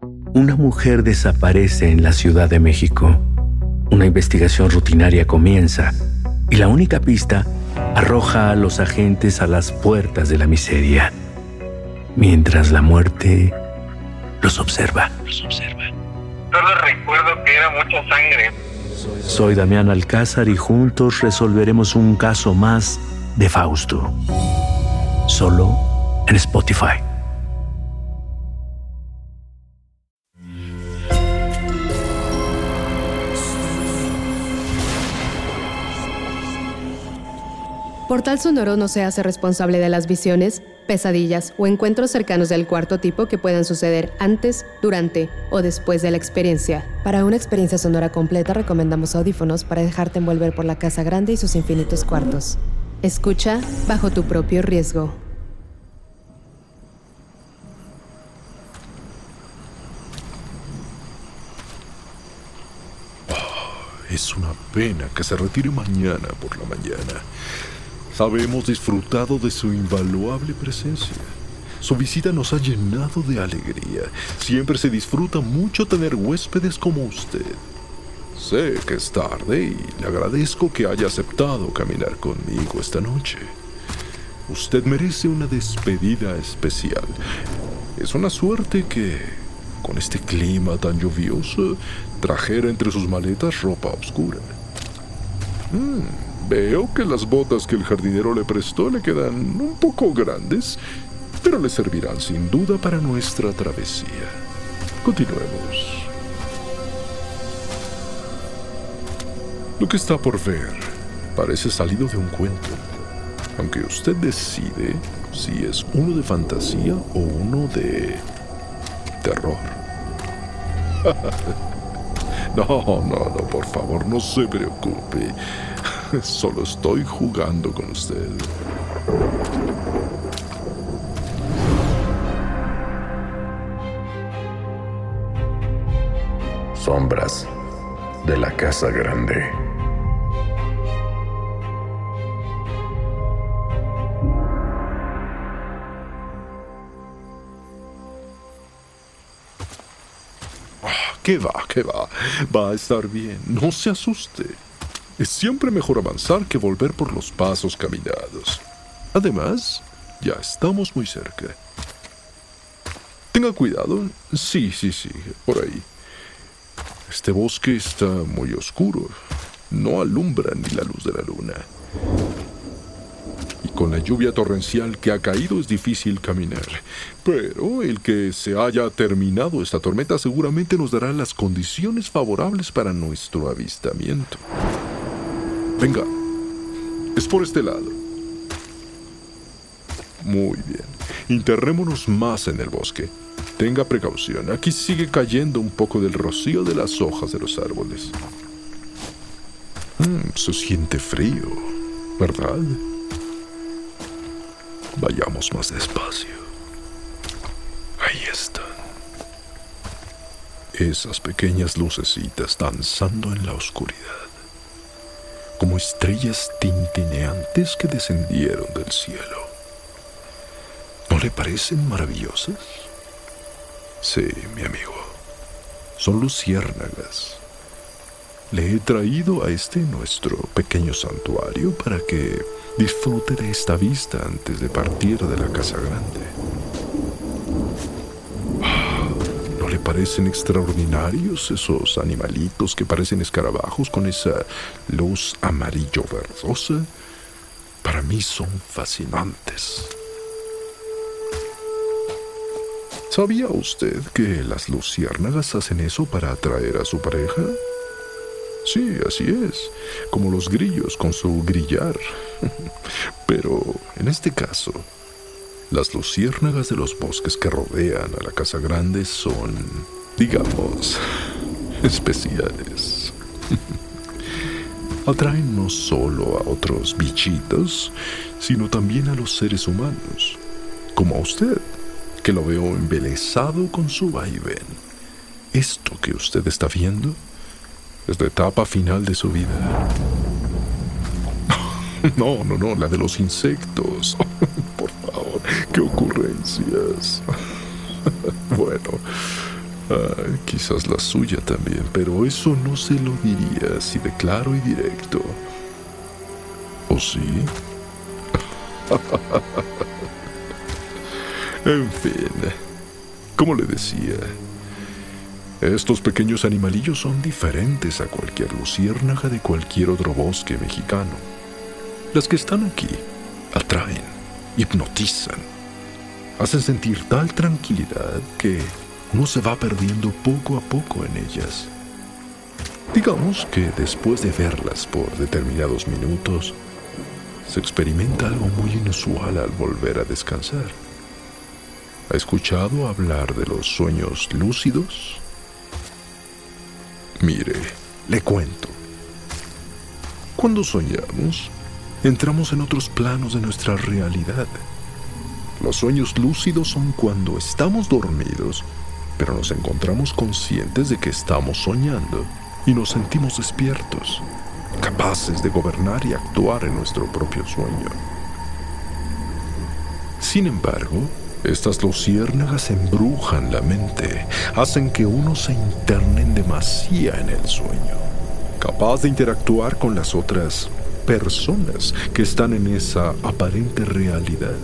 Una mujer desaparece en la Ciudad de México. Una investigación rutinaria comienza y la única pista arroja a los agentes a las puertas de la miseria, mientras la muerte los observa. Los observa. Solo recuerdo que era mucha sangre. Soy Damián Alcázar y juntos resolveremos un caso más de Fausto. Solo en Spotify. Portal Sonoro no se hace responsable de las visiones, pesadillas o encuentros cercanos del cuarto tipo que puedan suceder antes, durante o después de la experiencia. Para una experiencia sonora completa recomendamos audífonos para dejarte envolver por la casa grande y sus infinitos cuartos. Escucha bajo tu propio riesgo. Es una pena que se retire mañana por la mañana. Sabemos disfrutado de su invaluable presencia. Su visita nos ha llenado de alegría. Siempre se disfruta mucho tener huéspedes como usted. Sé que es tarde y le agradezco que haya aceptado caminar conmigo esta noche. Usted merece una despedida especial. Es una suerte que, con este clima tan lluvioso, trajera entre sus maletas ropa oscura. Mm. Veo que las botas que el jardinero le prestó le quedan un poco grandes, pero le servirán sin duda para nuestra travesía. Continuemos. Lo que está por ver parece salido de un cuento, aunque usted decide si es uno de fantasía o uno de terror. no, no, no, por favor, no se preocupe. Solo estoy jugando con usted. Sombras de la Casa Grande. Ah, ¿Qué va? ¿Qué va? Va a estar bien. No se asuste. Es siempre mejor avanzar que volver por los pasos caminados. Además, ya estamos muy cerca. Tenga cuidado. Sí, sí, sí, por ahí. Este bosque está muy oscuro. No alumbra ni la luz de la luna. Y con la lluvia torrencial que ha caído es difícil caminar. Pero el que se haya terminado esta tormenta seguramente nos dará las condiciones favorables para nuestro avistamiento. Venga, es por este lado. Muy bien. Interrémonos más en el bosque. Tenga precaución. Aquí sigue cayendo un poco del rocío de las hojas de los árboles. Mm, se siente frío, ¿verdad? Vayamos más despacio. Ahí están. Esas pequeñas lucecitas danzando en la oscuridad como estrellas tintineantes que descendieron del cielo. ¿No le parecen maravillosas? Sí, mi amigo. Son luciérnagas. Le he traído a este nuestro pequeño santuario para que disfrute de esta vista antes de partir de la casa grande. Parecen extraordinarios esos animalitos que parecen escarabajos con esa luz amarillo verdosa? Para mí son fascinantes. ¿Sabía usted que las luciérnagas hacen eso para atraer a su pareja? Sí, así es, como los grillos con su grillar. Pero en este caso, las luciérnagas de los bosques que rodean a la casa grande son, digamos, especiales. Atraen no solo a otros bichitos, sino también a los seres humanos, como a usted, que lo veo embelesado con su vaivén. Esto que usted está viendo es la etapa final de su vida. No, no, no, la de los insectos. Por favor, qué ocurrencias. Bueno, Ah, quizás la suya también, pero eso no se lo diría así de claro y directo. ¿O sí? en fin, como le decía, estos pequeños animalillos son diferentes a cualquier luciérnaga de cualquier otro bosque mexicano. Las que están aquí atraen, hipnotizan, hacen sentir tal tranquilidad que uno se va perdiendo poco a poco en ellas. Digamos que después de verlas por determinados minutos, se experimenta algo muy inusual al volver a descansar. ¿Ha escuchado hablar de los sueños lúcidos? Mire, le cuento. Cuando soñamos, entramos en otros planos de nuestra realidad. Los sueños lúcidos son cuando estamos dormidos, pero nos encontramos conscientes de que estamos soñando y nos sentimos despiertos capaces de gobernar y actuar en nuestro propio sueño. Sin embargo, estas luciérnagas embrujan la mente, hacen que uno se interne en demasía en el sueño, capaz de interactuar con las otras personas que están en esa aparente realidad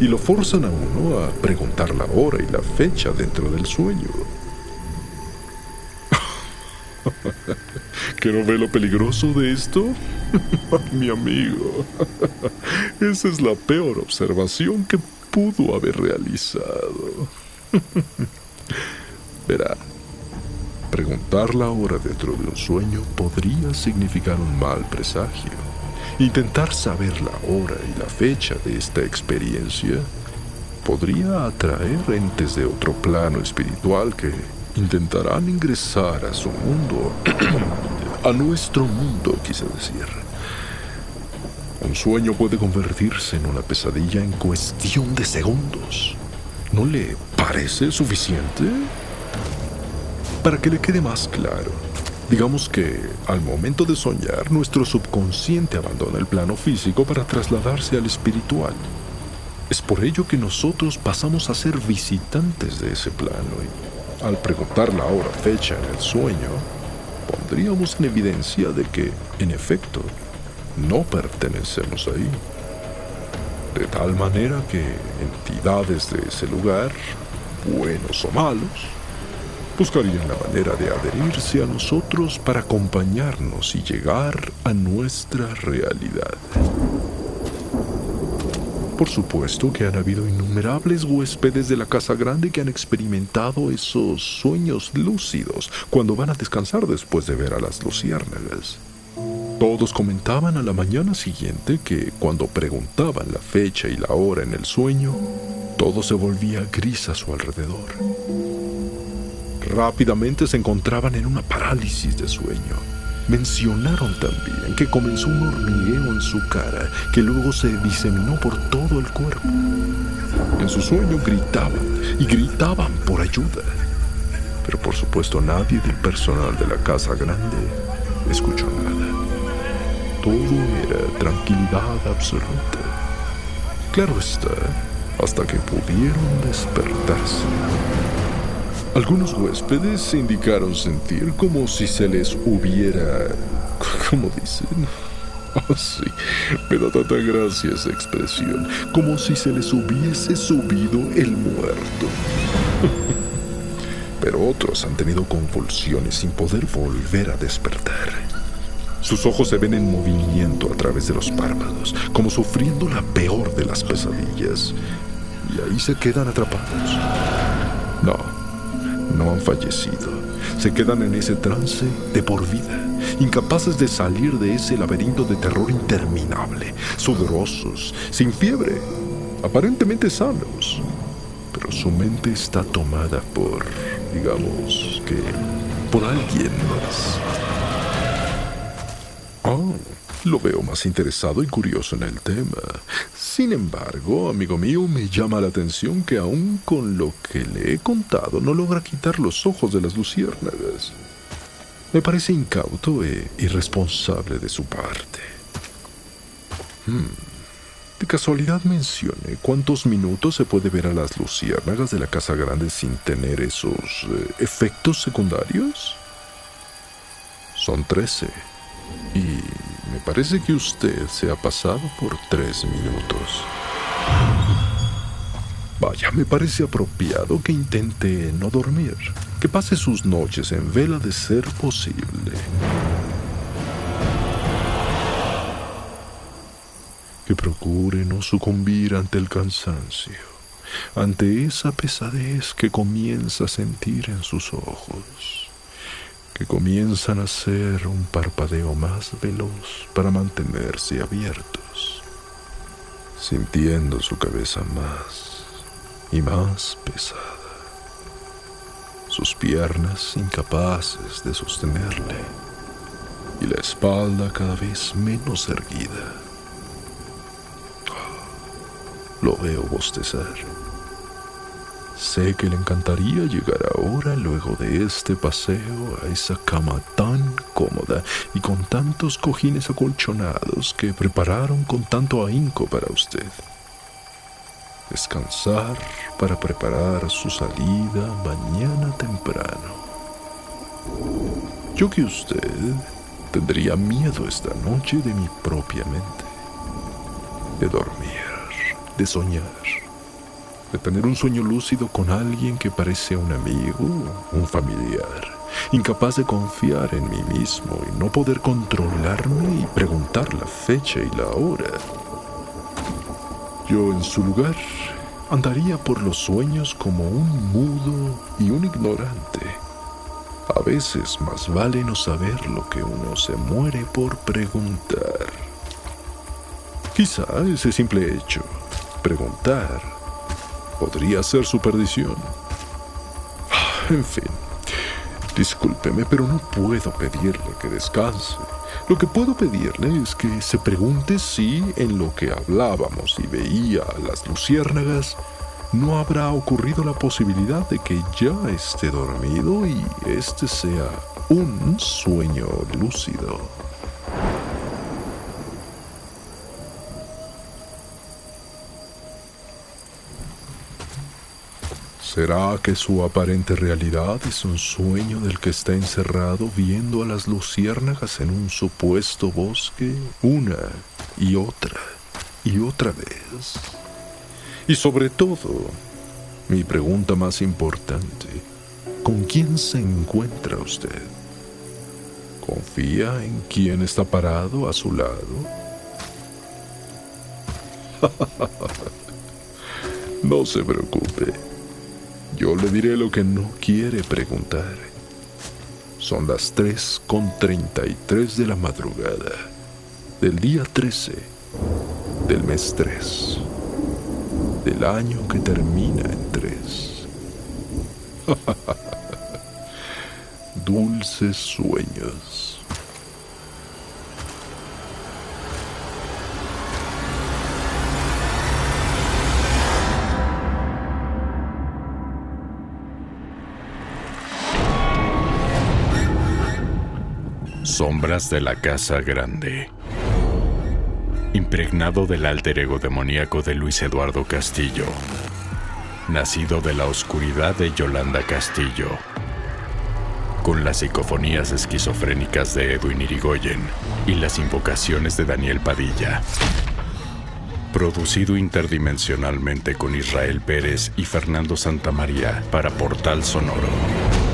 y lo forzan a uno a preguntar la hora y la fecha dentro del sueño. ¿Que no ve lo peligroso de esto? Mi amigo, esa es la peor observación que pudo haber realizado. Verá, preguntar la hora dentro de un sueño podría significar un mal presagio. Intentar saber la hora y la fecha de esta experiencia podría atraer entes de otro plano espiritual que intentarán ingresar a su mundo, a nuestro mundo, quise decir. Un sueño puede convertirse en una pesadilla en cuestión de segundos. ¿No le parece suficiente? Para que le quede más claro, digamos que al momento de soñar, nuestro subconsciente abandona el plano físico para trasladarse al espiritual. Es por ello que nosotros pasamos a ser visitantes de ese plano y al preguntar la hora fecha en el sueño, pondríamos en evidencia de que, en efecto, no pertenecemos ahí. De tal manera que entidades de ese lugar, buenos o malos, buscarían la manera de adherirse a nosotros para acompañarnos y llegar a nuestra realidad. Por supuesto que han habido innumerables huéspedes de la casa grande que han experimentado esos sueños lúcidos cuando van a descansar después de ver a las luciérnagas. Todos comentaban a la mañana siguiente que cuando preguntaban la fecha y la hora en el sueño, todo se volvía gris a su alrededor. Rápidamente se encontraban en una parálisis de sueño Mencionaron también que comenzó un hormigueo en su cara que luego se diseminó por todo el cuerpo. En su sueño gritaban y gritaban por ayuda. Pero por supuesto nadie del personal de la casa grande escuchó nada. Todo era tranquilidad absoluta. Claro está, hasta que pudieron despertarse. Algunos huéspedes indicaron sentir como si se les hubiera... ¿Cómo dicen? Oh, sí, me da tanta gracia esa expresión. Como si se les hubiese subido el muerto. Pero otros han tenido convulsiones sin poder volver a despertar. Sus ojos se ven en movimiento a través de los párpados, como sufriendo la peor de las pesadillas. Y ahí se quedan atrapados. No, no han fallecido. Se quedan en ese trance de por vida, incapaces de salir de ese laberinto de terror interminable, sudorosos, sin fiebre, aparentemente sanos. Pero su mente está tomada por, digamos que, por alguien más. Lo veo más interesado y curioso en el tema. Sin embargo, amigo mío, me llama la atención que aún con lo que le he contado no logra quitar los ojos de las luciérnagas. Me parece incauto e irresponsable de su parte. Hmm. ¿De casualidad mencioné cuántos minutos se puede ver a las luciérnagas de la Casa Grande sin tener esos eh, efectos secundarios? Son trece. Y me parece que usted se ha pasado por tres minutos. Vaya, me parece apropiado que intente no dormir, que pase sus noches en vela de ser posible. Que procure no sucumbir ante el cansancio, ante esa pesadez que comienza a sentir en sus ojos comienzan a hacer un parpadeo más veloz para mantenerse abiertos, sintiendo su cabeza más y más pesada, sus piernas incapaces de sostenerle y la espalda cada vez menos erguida. Lo veo bostezar Sé que le encantaría llegar ahora, luego de este paseo, a esa cama tan cómoda y con tantos cojines acolchonados que prepararon con tanto ahínco para usted. Descansar para preparar su salida mañana temprano. Yo que usted tendría miedo esta noche de mi propia mente, de dormir, de soñar de tener un sueño lúcido con alguien que parece un amigo, un familiar, incapaz de confiar en mí mismo y no poder controlarme y preguntar la fecha y la hora. Yo en su lugar andaría por los sueños como un mudo y un ignorante. A veces más vale no saber lo que uno se muere por preguntar. Quizá ese simple hecho, preguntar, podría ser su perdición. En fin, discúlpeme, pero no puedo pedirle que descanse. Lo que puedo pedirle es que se pregunte si en lo que hablábamos y veía a las luciérnagas no habrá ocurrido la posibilidad de que ya esté dormido y este sea un sueño lúcido. ¿Será que su aparente realidad es un sueño del que está encerrado viendo a las luciérnagas en un supuesto bosque una y otra y otra vez? Y sobre todo, mi pregunta más importante, ¿con quién se encuentra usted? ¿Confía en quién está parado a su lado? no se preocupe. Yo le diré lo que no quiere preguntar. Son las 3 con 33 de la madrugada del día 13 del mes 3 del año que termina en 3. Dulces sueños. Sombras de la Casa Grande. Impregnado del alter ego demoníaco de Luis Eduardo Castillo. Nacido de la oscuridad de Yolanda Castillo. Con las psicofonías esquizofrénicas de Edwin Irigoyen y las invocaciones de Daniel Padilla. Producido interdimensionalmente con Israel Pérez y Fernando Santamaría para Portal Sonoro.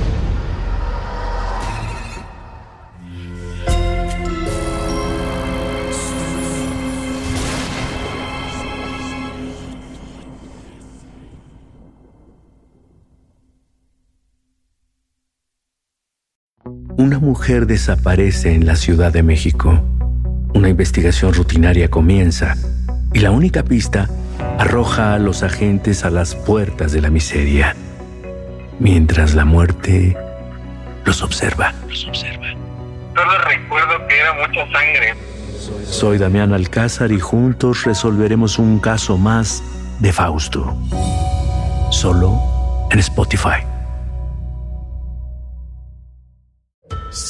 Una mujer desaparece en la Ciudad de México. Una investigación rutinaria comienza y la única pista arroja a los agentes a las puertas de la miseria, mientras la muerte los observa. Solo recuerdo que era mucha sangre. Soy Damián Alcázar y juntos resolveremos un caso más de Fausto. Solo en Spotify.